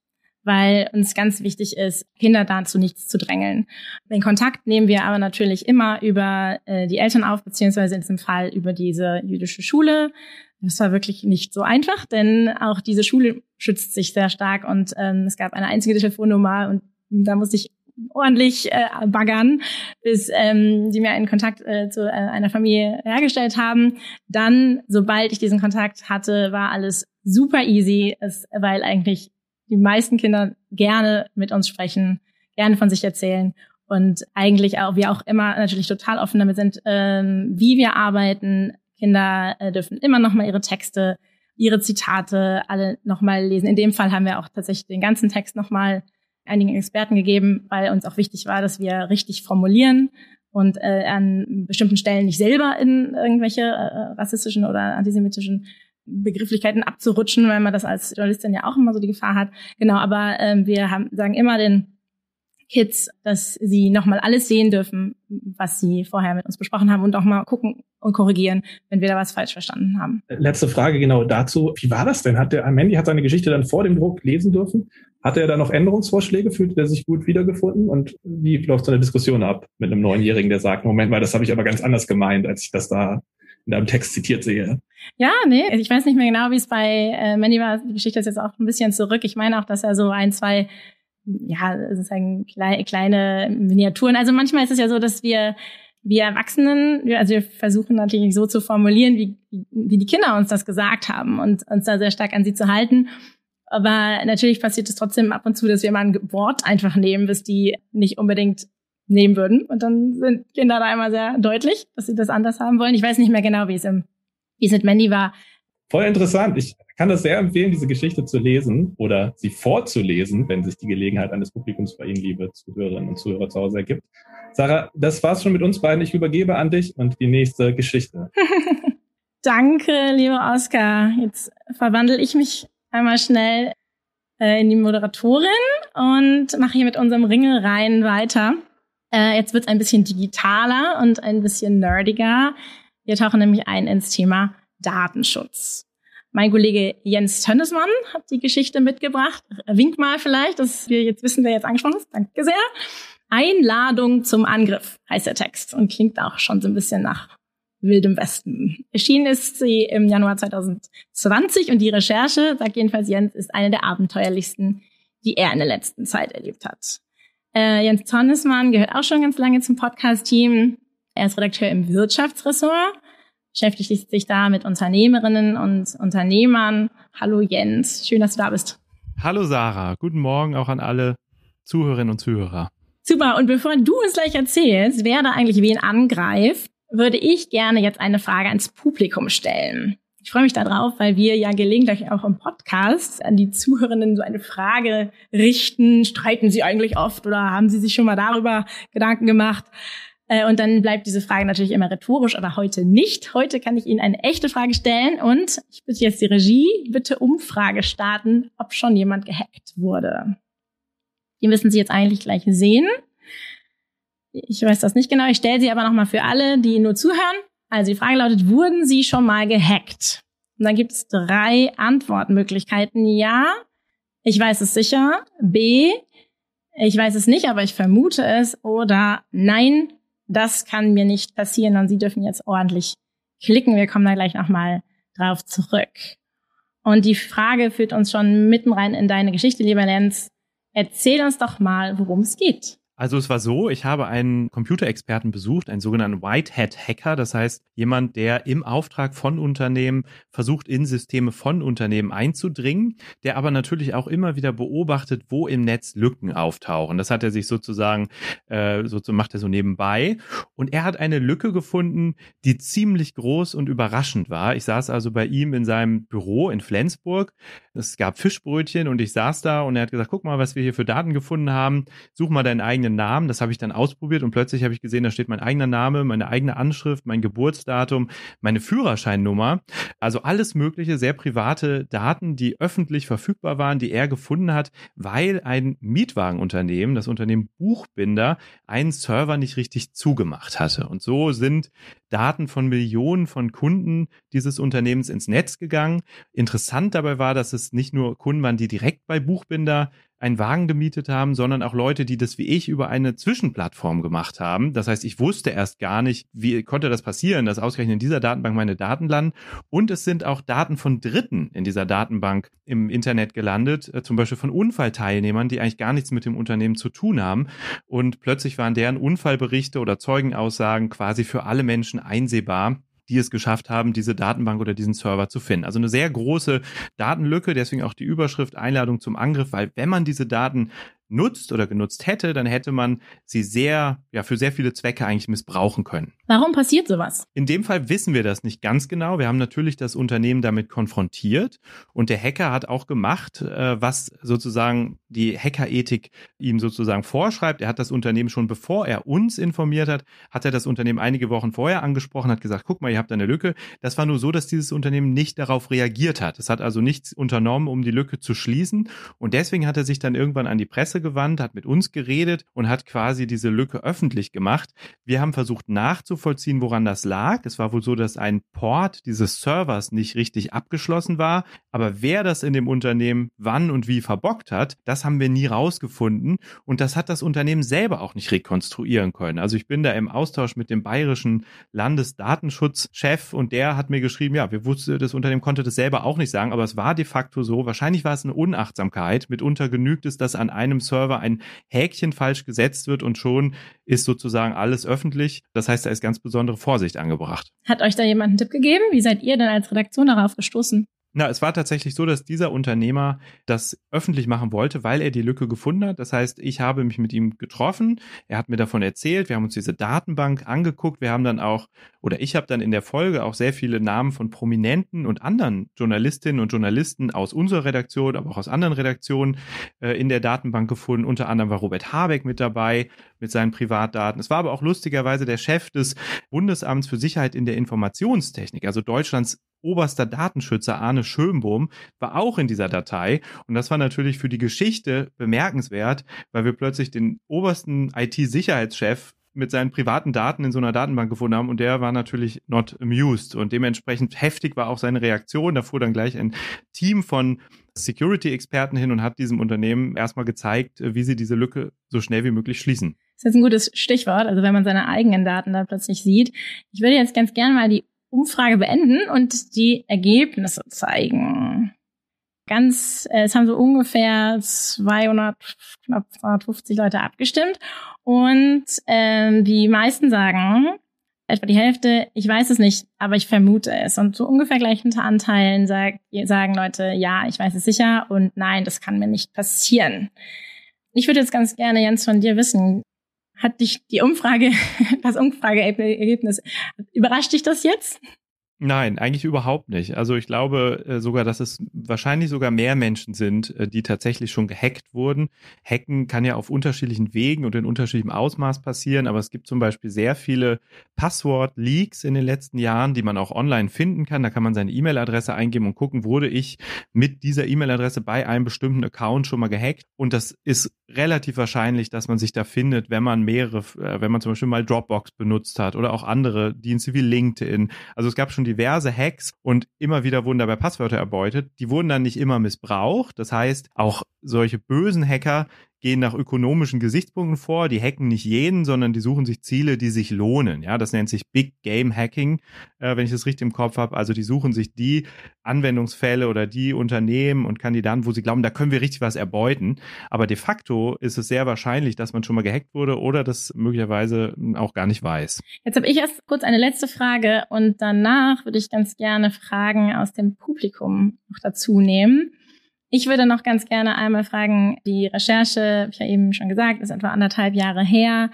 weil uns ganz wichtig ist, Kinder dazu nichts zu drängeln. Den Kontakt nehmen wir aber natürlich immer über äh, die Eltern auf, beziehungsweise in diesem Fall über diese jüdische Schule. Das war wirklich nicht so einfach, denn auch diese Schule schützt sich sehr stark und ähm, es gab eine einzige Telefonnummer und da musste ich ordentlich äh, baggern, bis ähm, sie mir einen Kontakt äh, zu äh, einer Familie hergestellt haben. Dann, sobald ich diesen Kontakt hatte, war alles super easy, es, weil eigentlich die meisten Kinder gerne mit uns sprechen, gerne von sich erzählen und eigentlich auch wir auch immer natürlich total offen damit sind, ähm, wie wir arbeiten. Kinder äh, dürfen immer noch mal ihre Texte, ihre Zitate alle noch mal lesen. In dem Fall haben wir auch tatsächlich den ganzen Text noch mal einigen Experten gegeben, weil uns auch wichtig war, dass wir richtig formulieren und äh, an bestimmten Stellen nicht selber in irgendwelche äh, rassistischen oder antisemitischen Begrifflichkeiten abzurutschen, weil man das als Journalistin ja auch immer so die Gefahr hat. Genau, aber ähm, wir haben, sagen immer den Kids, dass sie nochmal alles sehen dürfen, was sie vorher mit uns besprochen haben und auch mal gucken und korrigieren, wenn wir da was falsch verstanden haben. Letzte Frage genau dazu. Wie war das denn? Hat der Mandy hat seine Geschichte dann vor dem Druck lesen dürfen? Hatte er da noch Änderungsvorschläge? Fühlte er sich gut wiedergefunden? Und wie läuft so eine Diskussion ab mit einem Neunjährigen, der sagt, Moment mal, das habe ich aber ganz anders gemeint, als ich das da in deinem Text zitiert sehe. Ja, nee, ich weiß nicht mehr genau, wie es bei äh, Manny war. Die Geschichte ist jetzt auch ein bisschen zurück. Ich meine auch, dass er so ein, zwei, ja, sozusagen kleine, kleine Miniaturen. Also manchmal ist es ja so, dass wir wir Erwachsenen, also wir versuchen natürlich so zu formulieren, wie, wie die Kinder uns das gesagt haben und uns da sehr stark an sie zu halten. Aber natürlich passiert es trotzdem ab und zu, dass wir mal ein Wort einfach nehmen, bis die nicht unbedingt nehmen würden. Und dann sind Kinder da immer sehr deutlich, dass sie das anders haben wollen. Ich weiß nicht mehr genau, wie es im, wie es mit Mandy war. Voll interessant. Ich kann das sehr empfehlen, diese Geschichte zu lesen oder sie vorzulesen, wenn sich die Gelegenheit eines Publikums bei Ihnen, liebe Zuhörerinnen und Zuhörer zu Hause ergibt. Sarah, das war's schon mit uns beiden. Ich übergebe an dich und die nächste Geschichte. Danke, lieber Oskar. Jetzt verwandle ich mich einmal schnell äh, in die Moderatorin und mache hier mit unserem Ringelreihen weiter. Äh, jetzt wird es ein bisschen digitaler und ein bisschen nerdiger. Wir tauchen nämlich ein ins Thema Datenschutz. Mein Kollege Jens Tönnesmann hat die Geschichte mitgebracht. Wink mal vielleicht, dass wir jetzt wissen, wer jetzt angesprochen ist. Danke sehr. Einladung zum Angriff heißt der Text und klingt auch schon so ein bisschen nach Wildem Westen. Erschienen ist sie im Januar 2020 und die Recherche, sagt jedenfalls Jens, ist eine der abenteuerlichsten, die er in der letzten Zeit erlebt hat. Äh, Jens Tonnesmann gehört auch schon ganz lange zum Podcast-Team. Er ist Redakteur im Wirtschaftsressort, beschäftigt sich da mit Unternehmerinnen und Unternehmern. Hallo Jens, schön, dass du da bist. Hallo Sarah, guten Morgen auch an alle Zuhörerinnen und Zuhörer. Super, und bevor du uns gleich erzählst, wer da eigentlich wen angreift, würde ich gerne jetzt eine Frage ans Publikum stellen. Ich freue mich darauf, weil wir ja gelegentlich auch im Podcast an die Zuhörenden so eine Frage richten. Streiten sie eigentlich oft oder haben sie sich schon mal darüber Gedanken gemacht? Äh, und dann bleibt diese Frage natürlich immer rhetorisch, aber heute nicht. Heute kann ich Ihnen eine echte Frage stellen und ich bitte jetzt die Regie, bitte Umfrage starten, ob schon jemand gehackt wurde. Die müssen Sie jetzt eigentlich gleich sehen. Ich weiß das nicht genau. Ich stelle sie aber nochmal für alle, die nur zuhören. Also die Frage lautet, wurden Sie schon mal gehackt? Und dann gibt es drei Antwortmöglichkeiten. Ja, ich weiß es sicher. B, ich weiß es nicht, aber ich vermute es. Oder nein, das kann mir nicht passieren. Und Sie dürfen jetzt ordentlich klicken. Wir kommen da gleich nochmal drauf zurück. Und die Frage führt uns schon mitten rein in deine Geschichte, lieber Lenz. Erzähl uns doch mal, worum es geht. Also es war so, ich habe einen Computerexperten besucht, einen sogenannten White Hat Hacker, das heißt jemand, der im Auftrag von Unternehmen versucht, in Systeme von Unternehmen einzudringen, der aber natürlich auch immer wieder beobachtet, wo im Netz Lücken auftauchen. Das hat er sich sozusagen, äh, so macht er so nebenbei. Und er hat eine Lücke gefunden, die ziemlich groß und überraschend war. Ich saß also bei ihm in seinem Büro in Flensburg. Es gab Fischbrötchen und ich saß da und er hat gesagt, guck mal, was wir hier für Daten gefunden haben. Such mal deinen eigenen eigenen Namen. Das habe ich dann ausprobiert und plötzlich habe ich gesehen, da steht mein eigener Name, meine eigene Anschrift, mein Geburtsdatum, meine Führerscheinnummer. Also alles mögliche, sehr private Daten, die öffentlich verfügbar waren, die er gefunden hat, weil ein Mietwagenunternehmen, das Unternehmen Buchbinder, einen Server nicht richtig zugemacht hatte. Und so sind Daten von Millionen von Kunden dieses Unternehmens ins Netz gegangen. Interessant dabei war, dass es nicht nur Kunden waren, die direkt bei Buchbinder einen Wagen gemietet haben, sondern auch Leute, die das wie ich über eine Zwischenplattform gemacht haben. Das heißt, ich wusste erst gar nicht, wie konnte das passieren, dass ausgerechnet in dieser Datenbank meine Daten landen. Und es sind auch Daten von Dritten in dieser Datenbank im Internet gelandet, äh, zum Beispiel von Unfallteilnehmern, die eigentlich gar nichts mit dem Unternehmen zu tun haben. Und plötzlich waren deren Unfallberichte oder Zeugenaussagen quasi für alle Menschen einsehbar die es geschafft haben, diese Datenbank oder diesen Server zu finden. Also eine sehr große Datenlücke, deswegen auch die Überschrift Einladung zum Angriff, weil wenn man diese Daten nutzt oder genutzt hätte, dann hätte man sie sehr, ja, für sehr viele Zwecke eigentlich missbrauchen können. Warum passiert sowas? In dem Fall wissen wir das nicht ganz genau. Wir haben natürlich das Unternehmen damit konfrontiert und der Hacker hat auch gemacht, äh, was sozusagen die Hackerethik ihm sozusagen vorschreibt. Er hat das Unternehmen schon bevor er uns informiert hat, hat er das Unternehmen einige Wochen vorher angesprochen, hat gesagt, guck mal, ihr habt eine Lücke. Das war nur so, dass dieses Unternehmen nicht darauf reagiert hat. Es hat also nichts unternommen, um die Lücke zu schließen und deswegen hat er sich dann irgendwann an die Presse Presse gewandt, hat mit uns geredet und hat quasi diese Lücke öffentlich gemacht. Wir haben versucht nachzuvollziehen, woran das lag. Es war wohl so, dass ein Port dieses Servers nicht richtig abgeschlossen war. Aber wer das in dem Unternehmen wann und wie verbockt hat, das haben wir nie rausgefunden. Und das hat das Unternehmen selber auch nicht rekonstruieren können. Also ich bin da im Austausch mit dem bayerischen Landesdatenschutzchef und der hat mir geschrieben, ja, wir wussten, das Unternehmen konnte das selber auch nicht sagen, aber es war de facto so. Wahrscheinlich war es eine Unachtsamkeit. Mitunter genügt es, dass an einem Server ein Häkchen falsch gesetzt wird und schon ist sozusagen alles öffentlich. Das heißt, da ist ganz besondere Vorsicht angebracht. Hat euch da jemand einen Tipp gegeben? Wie seid ihr denn als Redaktion darauf gestoßen? Na, es war tatsächlich so, dass dieser Unternehmer das öffentlich machen wollte, weil er die Lücke gefunden hat. Das heißt, ich habe mich mit ihm getroffen. Er hat mir davon erzählt. Wir haben uns diese Datenbank angeguckt. Wir haben dann auch, oder ich habe dann in der Folge auch sehr viele Namen von Prominenten und anderen Journalistinnen und Journalisten aus unserer Redaktion, aber auch aus anderen Redaktionen äh, in der Datenbank gefunden. Unter anderem war Robert Habeck mit dabei mit seinen Privatdaten. Es war aber auch lustigerweise der Chef des Bundesamts für Sicherheit in der Informationstechnik, also Deutschlands oberster Datenschützer Arne Schönbohm war auch in dieser Datei. Und das war natürlich für die Geschichte bemerkenswert, weil wir plötzlich den obersten IT-Sicherheitschef mit seinen privaten Daten in so einer Datenbank gefunden haben und der war natürlich not amused und dementsprechend heftig war auch seine Reaktion. Da fuhr dann gleich ein Team von Security-Experten hin und hat diesem Unternehmen erstmal gezeigt, wie sie diese Lücke so schnell wie möglich schließen. Das ist jetzt ein gutes Stichwort, also wenn man seine eigenen Daten da plötzlich sieht. Ich würde jetzt ganz gerne mal die Umfrage beenden und die Ergebnisse zeigen. Ganz, äh, es haben so ungefähr 200, knapp 250 Leute abgestimmt und ähm, die meisten sagen, etwa die Hälfte, ich weiß es nicht, aber ich vermute es. Und so ungefähr gleich unter Anteilen sag, sagen Leute, ja, ich weiß es sicher und nein, das kann mir nicht passieren. Ich würde jetzt ganz gerne, Jens, von dir wissen, hat dich die Umfrage, das Umfrageergebnis, überrascht dich das jetzt? Nein, eigentlich überhaupt nicht. Also ich glaube äh, sogar, dass es wahrscheinlich sogar mehr Menschen sind, äh, die tatsächlich schon gehackt wurden. Hacken kann ja auf unterschiedlichen Wegen und in unterschiedlichem Ausmaß passieren, aber es gibt zum Beispiel sehr viele Passwort-Leaks in den letzten Jahren, die man auch online finden kann. Da kann man seine E-Mail-Adresse eingeben und gucken, wurde ich mit dieser E-Mail-Adresse bei einem bestimmten Account schon mal gehackt. Und das ist relativ wahrscheinlich, dass man sich da findet, wenn man mehrere, äh, wenn man zum Beispiel mal Dropbox benutzt hat oder auch andere Dienste wie LinkedIn. Also es gab schon diverse Hacks und immer wieder wurden dabei Passwörter erbeutet. Die wurden dann nicht immer missbraucht. Das heißt, auch solche bösen Hacker gehen nach ökonomischen Gesichtspunkten vor. Die hacken nicht jeden, sondern die suchen sich Ziele, die sich lohnen. Ja, das nennt sich Big Game Hacking, äh, wenn ich das richtig im Kopf habe. Also die suchen sich die Anwendungsfälle oder die Unternehmen und Kandidaten, wo sie glauben, da können wir richtig was erbeuten. Aber de facto ist es sehr wahrscheinlich, dass man schon mal gehackt wurde oder das möglicherweise auch gar nicht weiß. Jetzt habe ich erst kurz eine letzte Frage und danach würde ich ganz gerne Fragen aus dem Publikum noch dazu nehmen. Ich würde noch ganz gerne einmal fragen, die Recherche, hab ich ja eben schon gesagt, ist etwa anderthalb Jahre her.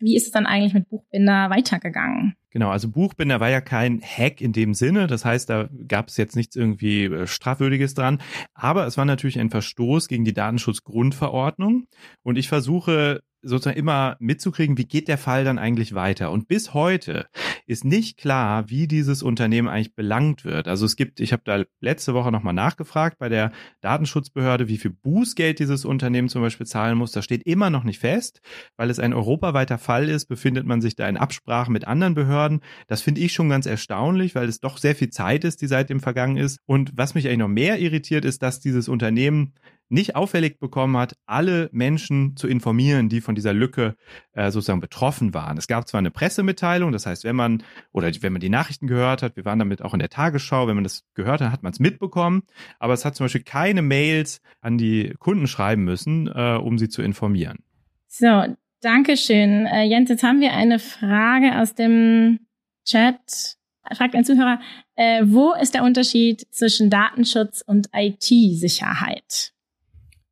Wie ist es dann eigentlich mit Buchbinder weitergegangen? Genau, also Buchbinder war ja kein Hack in dem Sinne. Das heißt, da gab es jetzt nichts irgendwie äh, Strafwürdiges dran. Aber es war natürlich ein Verstoß gegen die Datenschutzgrundverordnung. Und ich versuche sozusagen immer mitzukriegen, wie geht der Fall dann eigentlich weiter. Und bis heute ist nicht klar, wie dieses Unternehmen eigentlich belangt wird. Also es gibt, ich habe da letzte Woche nochmal nachgefragt bei der Datenschutzbehörde, wie viel Bußgeld dieses Unternehmen zum Beispiel zahlen muss. Das steht immer noch nicht fest, weil es ein europaweiter Fall ist, befindet man sich da in Absprache mit anderen Behörden. Das finde ich schon ganz erstaunlich, weil es doch sehr viel Zeit ist, die seitdem vergangen ist. Und was mich eigentlich noch mehr irritiert, ist, dass dieses Unternehmen nicht auffällig bekommen hat, alle Menschen zu informieren, die von dieser Lücke äh, sozusagen betroffen waren. Es gab zwar eine Pressemitteilung, das heißt, wenn man oder wenn man die Nachrichten gehört hat, wir waren damit auch in der Tagesschau, wenn man das gehört hat, hat man es mitbekommen, aber es hat zum Beispiel keine Mails an die Kunden schreiben müssen, äh, um sie zu informieren. So, Dankeschön. Äh, Jens, jetzt haben wir eine Frage aus dem Chat. Fragt ein Zuhörer, äh, wo ist der Unterschied zwischen Datenschutz und IT-Sicherheit?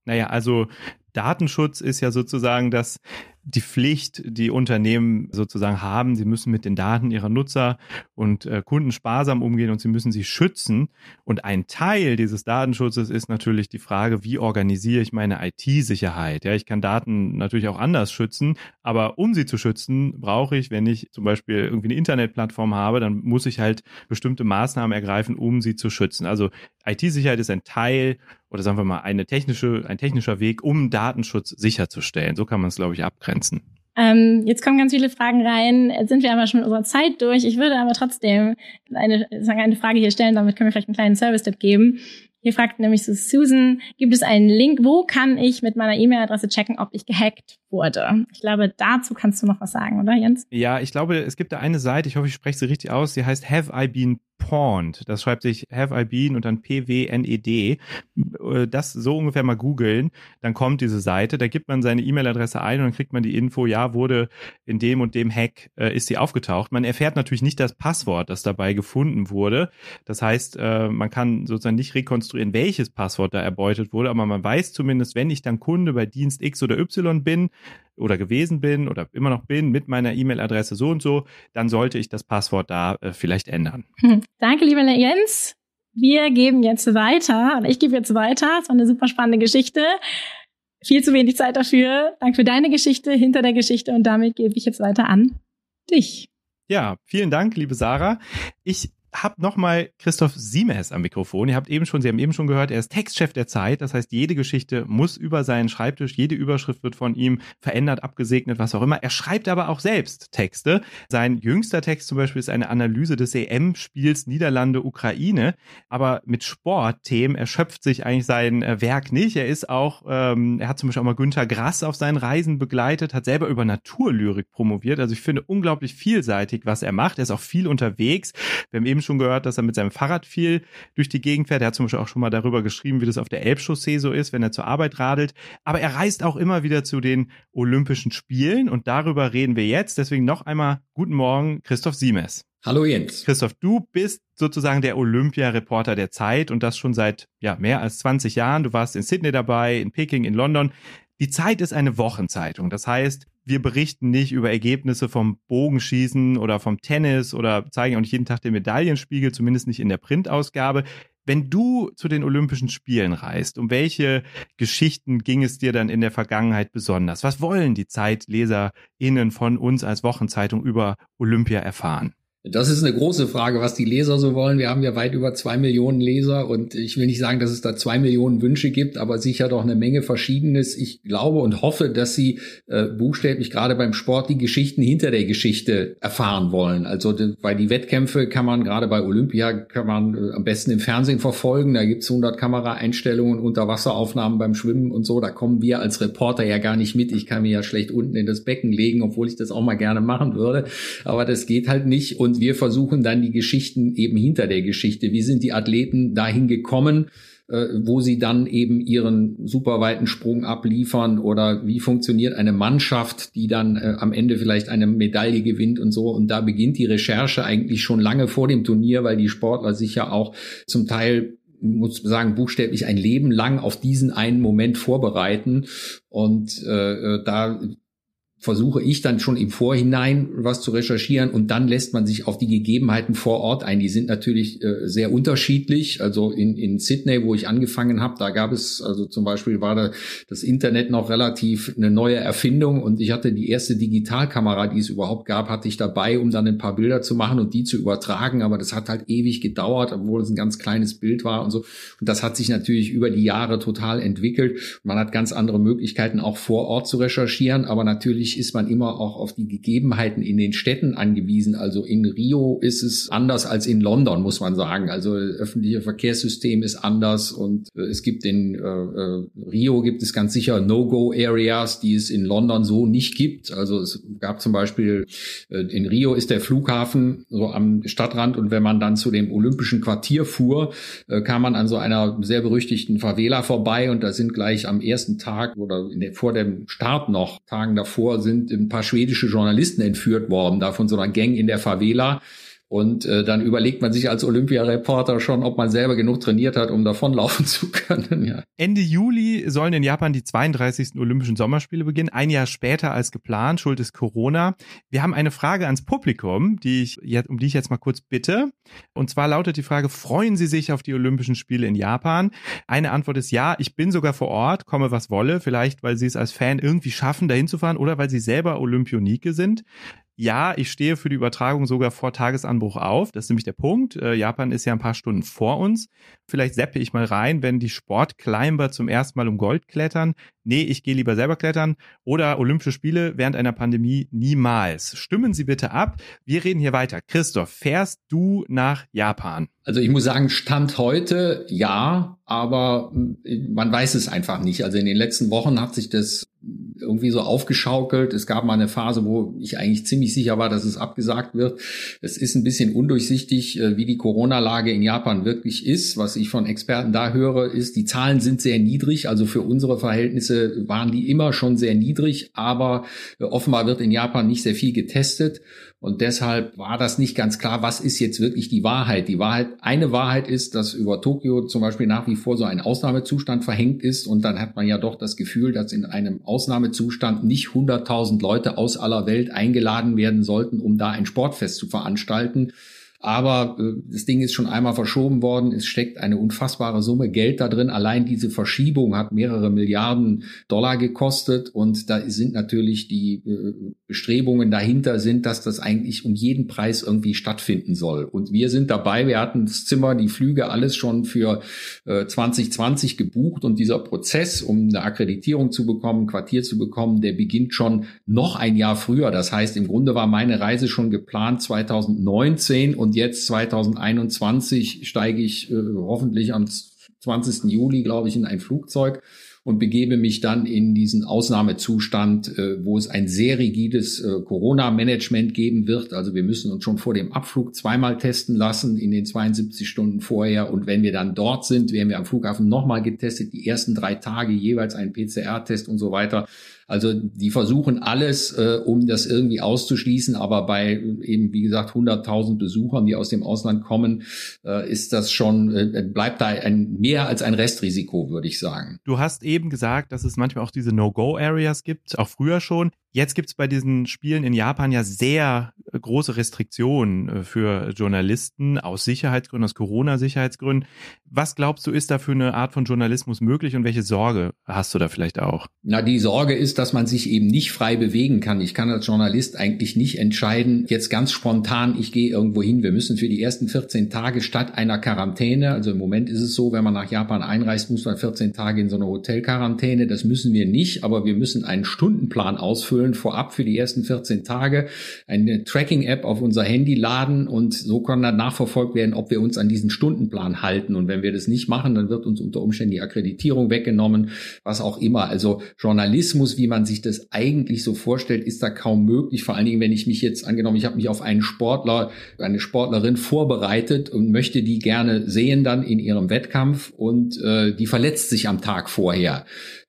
Naja, also Datenschutz ist ja sozusagen das die Pflicht, die Unternehmen sozusagen haben. Sie müssen mit den Daten ihrer Nutzer und äh, Kunden sparsam umgehen und sie müssen sie schützen. Und ein Teil dieses Datenschutzes ist natürlich die Frage, wie organisiere ich meine IT-Sicherheit? Ja, ich kann Daten natürlich auch anders schützen, aber um sie zu schützen, brauche ich, wenn ich zum Beispiel irgendwie eine Internetplattform habe, dann muss ich halt bestimmte Maßnahmen ergreifen, um sie zu schützen. Also IT-Sicherheit ist ein Teil oder sagen wir mal eine technische, ein technischer Weg, um Datenschutz sicherzustellen. So kann man es, glaube ich, abgrenzen. Ähm, jetzt kommen ganz viele Fragen rein. Jetzt sind wir aber schon mit unserer Zeit durch. Ich würde aber trotzdem eine, sagen, eine Frage hier stellen. Damit können wir vielleicht einen kleinen Service-Tipp geben. Hier fragt nämlich so Susan, gibt es einen Link, wo kann ich mit meiner E-Mail-Adresse checken, ob ich gehackt wurde? Ich glaube, dazu kannst du noch was sagen, oder Jens? Ja, ich glaube, es gibt da eine Seite, ich hoffe, ich spreche sie richtig aus, die heißt Have Pawned. Das schreibt sich Have I Been und dann P-W-N-E-D. Äh, das so ungefähr mal googeln, dann kommt diese Seite, da gibt man seine E-Mail-Adresse ein und dann kriegt man die Info, ja, wurde in dem und dem Hack äh, ist sie aufgetaucht. Man erfährt natürlich nicht das Passwort, das dabei gefunden wurde. Das heißt, äh, man kann sozusagen nicht rekonstruieren, welches Passwort da erbeutet wurde, aber man weiß zumindest, wenn ich dann Kunde bei Dienst X oder Y bin, oder gewesen bin oder immer noch bin mit meiner E-Mail-Adresse so und so, dann sollte ich das Passwort da äh, vielleicht ändern. Hm. Danke, lieber Jens. Wir geben jetzt weiter, oder ich gebe jetzt weiter. Es war eine super spannende Geschichte. Viel zu wenig Zeit dafür. Danke für deine Geschichte hinter der Geschichte und damit gebe ich jetzt weiter an dich. Ja, vielen Dank, liebe Sarah. Ich habe nochmal Christoph Siemers am Mikrofon. Ihr habt eben schon, Sie haben eben schon gehört, er ist Textchef der Zeit. Das heißt, jede Geschichte muss über seinen Schreibtisch, jede Überschrift wird von ihm verändert, abgesegnet, was auch immer. Er schreibt aber auch selbst Texte. Sein jüngster Text zum Beispiel ist eine Analyse des EM-Spiels Niederlande-Ukraine. Aber mit Sportthemen erschöpft sich eigentlich sein äh, Werk nicht. Er ist auch, ähm, er hat zum Beispiel auch mal Günter Grass auf seinen Reisen begleitet, hat selber über Naturlyrik promoviert. Also ich finde unglaublich vielseitig, was er macht. Er ist auch viel unterwegs. Wir haben eben schon gehört, dass er mit seinem Fahrrad viel durch die Gegend fährt. Er hat zum Beispiel auch schon mal darüber geschrieben, wie das auf der Elbchaussee so ist, wenn er zur Arbeit radelt. Aber er reist auch immer wieder zu den Olympischen Spielen und darüber reden wir jetzt. Deswegen noch einmal guten Morgen, Christoph Siemers. Hallo Jens. Christoph, du bist sozusagen der Olympia-Reporter der Zeit und das schon seit ja, mehr als 20 Jahren. Du warst in Sydney dabei, in Peking, in London. Die Zeit ist eine Wochenzeitung. Das heißt, wir berichten nicht über Ergebnisse vom Bogenschießen oder vom Tennis oder zeigen auch nicht jeden Tag den Medaillenspiegel, zumindest nicht in der Printausgabe. Wenn du zu den Olympischen Spielen reist, um welche Geschichten ging es dir dann in der Vergangenheit besonders? Was wollen die ZeitleserInnen von uns als Wochenzeitung über Olympia erfahren? Das ist eine große Frage, was die Leser so wollen. Wir haben ja weit über zwei Millionen Leser und ich will nicht sagen, dass es da zwei Millionen Wünsche gibt, aber sicher doch eine Menge Verschiedenes. Ich glaube und hoffe, dass sie äh, buchstäblich gerade beim Sport die Geschichten hinter der Geschichte erfahren wollen. Also weil die Wettkämpfe kann man gerade bei Olympia kann man äh, am besten im Fernsehen verfolgen. Da gibt's 100 Kameraeinstellungen, Unterwasseraufnahmen beim Schwimmen und so. Da kommen wir als Reporter ja gar nicht mit. Ich kann mir ja schlecht unten in das Becken legen, obwohl ich das auch mal gerne machen würde. Aber das geht halt nicht und und wir versuchen dann die Geschichten eben hinter der Geschichte. Wie sind die Athleten dahin gekommen? Äh, wo sie dann eben ihren superweiten Sprung abliefern oder wie funktioniert eine Mannschaft, die dann äh, am Ende vielleicht eine Medaille gewinnt und so. Und da beginnt die Recherche eigentlich schon lange vor dem Turnier, weil die Sportler sich ja auch zum Teil muss sagen, buchstäblich ein Leben lang auf diesen einen Moment vorbereiten. Und äh, äh da versuche ich dann schon im Vorhinein was zu recherchieren und dann lässt man sich auf die Gegebenheiten vor Ort ein. Die sind natürlich äh, sehr unterschiedlich. Also in, in Sydney, wo ich angefangen habe, da gab es, also zum Beispiel war da das Internet noch relativ eine neue Erfindung und ich hatte die erste Digitalkamera, die es überhaupt gab, hatte ich dabei, um dann ein paar Bilder zu machen und die zu übertragen. Aber das hat halt ewig gedauert, obwohl es ein ganz kleines Bild war und so. Und das hat sich natürlich über die Jahre total entwickelt. Man hat ganz andere Möglichkeiten, auch vor Ort zu recherchieren, aber natürlich natürlich ist man immer auch auf die Gegebenheiten in den Städten angewiesen. Also in Rio ist es anders als in London, muss man sagen. Also öffentliche Verkehrssystem ist anders und äh, es gibt in äh, äh, Rio gibt es ganz sicher No-Go-Areas, die es in London so nicht gibt. Also es gab zum Beispiel äh, in Rio ist der Flughafen so am Stadtrand und wenn man dann zu dem Olympischen Quartier fuhr, äh, kam man an so einer sehr berüchtigten Favela vorbei und da sind gleich am ersten Tag oder der, vor dem Start noch Tagen davor sind ein paar schwedische Journalisten entführt worden, da von so einer Gang in der Favela. Und äh, dann überlegt man sich als Olympiareporter schon, ob man selber genug trainiert hat, um davonlaufen zu können. Ja. Ende Juli sollen in Japan die 32. Olympischen Sommerspiele beginnen, ein Jahr später als geplant. Schuld ist Corona. Wir haben eine Frage ans Publikum, die ich jetzt, um die ich jetzt mal kurz bitte. Und zwar lautet die Frage: Freuen Sie sich auf die Olympischen Spiele in Japan? Eine Antwort ist ja. Ich bin sogar vor Ort, komme was wolle. Vielleicht, weil Sie es als Fan irgendwie schaffen, dahin zu fahren, oder weil Sie selber Olympionike sind ja, ich stehe für die Übertragung sogar vor Tagesanbruch auf. Das ist nämlich der Punkt. Äh, Japan ist ja ein paar Stunden vor uns. Vielleicht seppe ich mal rein, wenn die Sportclimber zum ersten Mal um Gold klettern. Nee, ich gehe lieber selber klettern. Oder Olympische Spiele während einer Pandemie niemals. Stimmen Sie bitte ab. Wir reden hier weiter. Christoph, fährst du nach Japan? Also ich muss sagen, Stand heute ja, aber man weiß es einfach nicht. Also in den letzten Wochen hat sich das irgendwie so aufgeschaukelt. Es gab mal eine Phase, wo ich eigentlich ziemlich sicher war, dass es abgesagt wird. Es ist ein bisschen undurchsichtig, äh, wie die Corona-Lage in Japan wirklich ist. Was ich von Experten da höre, ist, die Zahlen sind sehr niedrig. Also für unsere Verhältnisse waren die immer schon sehr niedrig, aber äh, offenbar wird in Japan nicht sehr viel getestet. Und deshalb war das nicht ganz klar, was ist jetzt wirklich die Wahrheit. Die Wahrheit, eine Wahrheit ist, dass über Tokio zum Beispiel nach wie vor so ein Ausnahmezustand verhängt ist. Und dann hat man ja doch das Gefühl, dass in einem Ausnahmezustand nicht 100.000 Leute aus aller Welt eingeladen werden sollten, um da ein Sportfest zu veranstalten. Aber äh, das Ding ist schon einmal verschoben worden. Es steckt eine unfassbare Summe Geld da drin. Allein diese Verschiebung hat mehrere Milliarden Dollar gekostet. Und da sind natürlich die äh, Bestrebungen dahinter sind, dass das eigentlich um jeden Preis irgendwie stattfinden soll. Und wir sind dabei. Wir hatten das Zimmer, die Flüge, alles schon für äh, 2020 gebucht. Und dieser Prozess, um eine Akkreditierung zu bekommen, Quartier zu bekommen, der beginnt schon noch ein Jahr früher. Das heißt, im Grunde war meine Reise schon geplant 2019 und jetzt 2021 steige ich äh, hoffentlich am 20. Juli, glaube ich, in ein Flugzeug und begebe mich dann in diesen Ausnahmezustand, äh, wo es ein sehr rigides äh, Corona-Management geben wird. Also wir müssen uns schon vor dem Abflug zweimal testen lassen in den 72 Stunden vorher. Und wenn wir dann dort sind, werden wir am Flughafen nochmal getestet, die ersten drei Tage jeweils ein PCR-Test und so weiter. Also die versuchen alles, äh, um das irgendwie auszuschließen, aber bei eben, wie gesagt, 100.000 Besuchern, die aus dem Ausland kommen, äh, ist das schon, äh, bleibt da ein, mehr als ein Restrisiko, würde ich sagen. Du hast eben gesagt, dass es manchmal auch diese No-Go-Areas gibt, auch früher schon. Jetzt gibt es bei diesen Spielen in Japan ja sehr äh, große Restriktionen äh, für Journalisten aus Sicherheitsgründen, aus Corona-Sicherheitsgründen. Was glaubst du, ist da für eine Art von Journalismus möglich und welche Sorge hast du da vielleicht auch? Na, die Sorge ist, dass man sich eben nicht frei bewegen kann. Ich kann als Journalist eigentlich nicht entscheiden, jetzt ganz spontan, ich gehe irgendwo hin. Wir müssen für die ersten 14 Tage statt einer Quarantäne, also im Moment ist es so, wenn man nach Japan einreist, muss man 14 Tage in so eine Hotelquarantäne. Das müssen wir nicht, aber wir müssen einen Stundenplan ausfüllen ausfüllen vorab für die ersten 14 Tage, eine Tracking-App auf unser Handy laden und so kann dann nachverfolgt werden, ob wir uns an diesen Stundenplan halten. Und wenn wir das nicht machen, dann wird uns unter Umständen die Akkreditierung weggenommen, was auch immer. Also Journalismus, wie man sich das eigentlich so vorstellt, ist da kaum möglich. Vor allen Dingen, wenn ich mich jetzt angenommen, ich habe mich auf einen Sportler, eine Sportlerin vorbereitet und möchte die gerne sehen dann in ihrem Wettkampf und äh, die verletzt sich am Tag vorher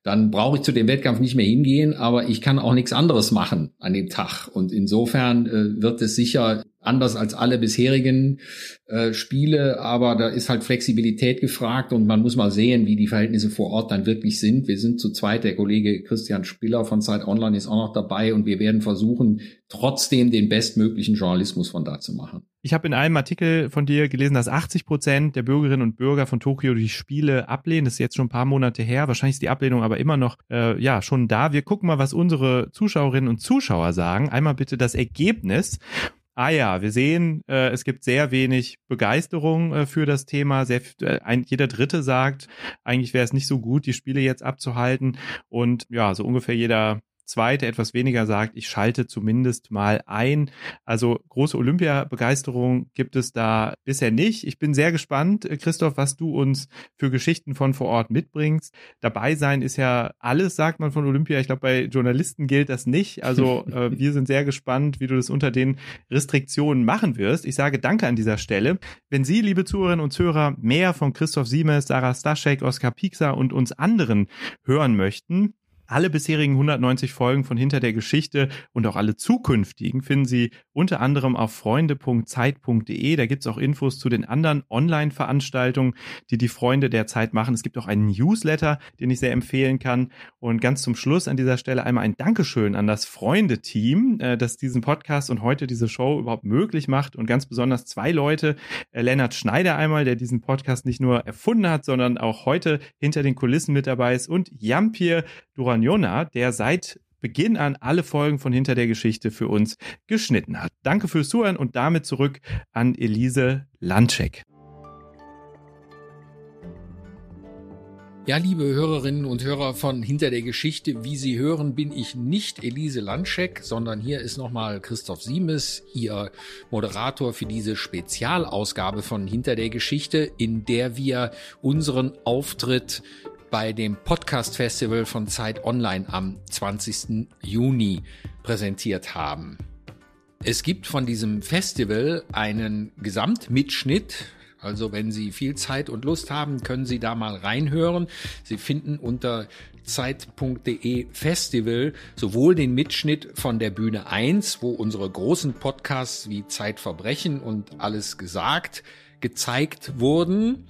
dann brauche ich zu dem Wettkampf nicht mehr hingehen, aber ich kann auch nichts anderes machen an dem Tag. Und insofern äh, wird es sicher anders als alle bisherigen äh, Spiele, aber da ist halt Flexibilität gefragt und man muss mal sehen, wie die Verhältnisse vor Ort dann wirklich sind. Wir sind zu zweit, der Kollege Christian Spiller von Zeit Online ist auch noch dabei und wir werden versuchen, trotzdem den bestmöglichen Journalismus von da zu machen. Ich habe in einem Artikel von dir gelesen, dass 80 Prozent der Bürgerinnen und Bürger von Tokio die Spiele ablehnen. Das ist jetzt schon ein paar Monate her. Wahrscheinlich ist die Ablehnung aber immer noch äh, ja schon da. Wir gucken mal, was unsere Zuschauerinnen und Zuschauer sagen. Einmal bitte das Ergebnis. Ah ja, wir sehen, äh, es gibt sehr wenig Begeisterung äh, für das Thema. Sehr, äh, ein, jeder Dritte sagt, eigentlich wäre es nicht so gut, die Spiele jetzt abzuhalten. Und ja, so ungefähr jeder zweite etwas weniger sagt, ich schalte zumindest mal ein. Also große Olympia-Begeisterung gibt es da bisher nicht. Ich bin sehr gespannt, äh, Christoph, was du uns für Geschichten von vor Ort mitbringst. Dabei sein ist ja alles, sagt man von Olympia. Ich glaube, bei Journalisten gilt das nicht. Also äh, wir sind sehr gespannt, wie du das unter den Restriktionen machen wirst. Ich sage danke an dieser Stelle. Wenn Sie, liebe Zuhörerinnen und Zuhörer, mehr von Christoph Siemes, Sarah Staschek, Oskar Piekser und uns anderen hören möchten, alle bisherigen 190 Folgen von Hinter der Geschichte und auch alle zukünftigen finden Sie unter anderem auf freunde.zeit.de. Da gibt's auch Infos zu den anderen Online-Veranstaltungen, die die Freunde der Zeit machen. Es gibt auch einen Newsletter, den ich sehr empfehlen kann. Und ganz zum Schluss an dieser Stelle einmal ein Dankeschön an das Freunde-Team, äh, das diesen Podcast und heute diese Show überhaupt möglich macht. Und ganz besonders zwei Leute, äh, Lennart Schneider einmal, der diesen Podcast nicht nur erfunden hat, sondern auch heute hinter den Kulissen mit dabei ist und Jampir Duran Jona, der seit Beginn an alle Folgen von Hinter der Geschichte für uns geschnitten hat. Danke fürs Zuhören und damit zurück an Elise Landcheck. Ja, liebe Hörerinnen und Hörer von Hinter der Geschichte, wie Sie hören, bin ich nicht Elise Landscheck, sondern hier ist nochmal Christoph Siemes, Ihr Moderator für diese Spezialausgabe von Hinter der Geschichte, in der wir unseren Auftritt bei dem Podcast Festival von Zeit Online am 20. Juni präsentiert haben. Es gibt von diesem Festival einen Gesamtmitschnitt. Also wenn Sie viel Zeit und Lust haben, können Sie da mal reinhören. Sie finden unter zeit.de Festival sowohl den Mitschnitt von der Bühne 1, wo unsere großen Podcasts wie Zeitverbrechen und alles gesagt gezeigt wurden.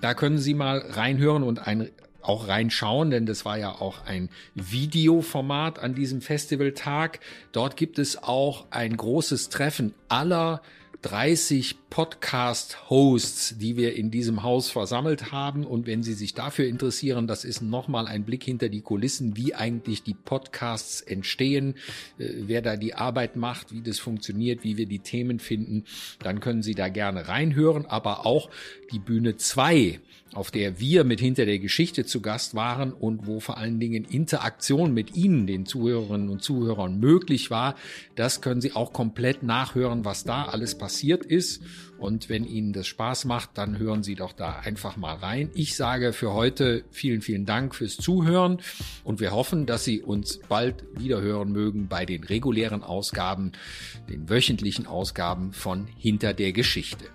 Da können Sie mal reinhören und ein auch reinschauen, denn das war ja auch ein Videoformat an diesem Festivaltag. Dort gibt es auch ein großes Treffen aller 30 Podcast-Hosts, die wir in diesem Haus versammelt haben. Und wenn Sie sich dafür interessieren, das ist nochmal ein Blick hinter die Kulissen, wie eigentlich die Podcasts entstehen, äh, wer da die Arbeit macht, wie das funktioniert, wie wir die Themen finden, dann können Sie da gerne reinhören. Aber auch die Bühne 2 auf der wir mit hinter der Geschichte zu Gast waren und wo vor allen Dingen Interaktion mit Ihnen, den Zuhörerinnen und Zuhörern, möglich war. Das können Sie auch komplett nachhören, was da alles passiert ist. Und wenn Ihnen das Spaß macht, dann hören Sie doch da einfach mal rein. Ich sage für heute vielen, vielen Dank fürs Zuhören und wir hoffen, dass Sie uns bald wieder hören mögen bei den regulären Ausgaben, den wöchentlichen Ausgaben von Hinter der Geschichte.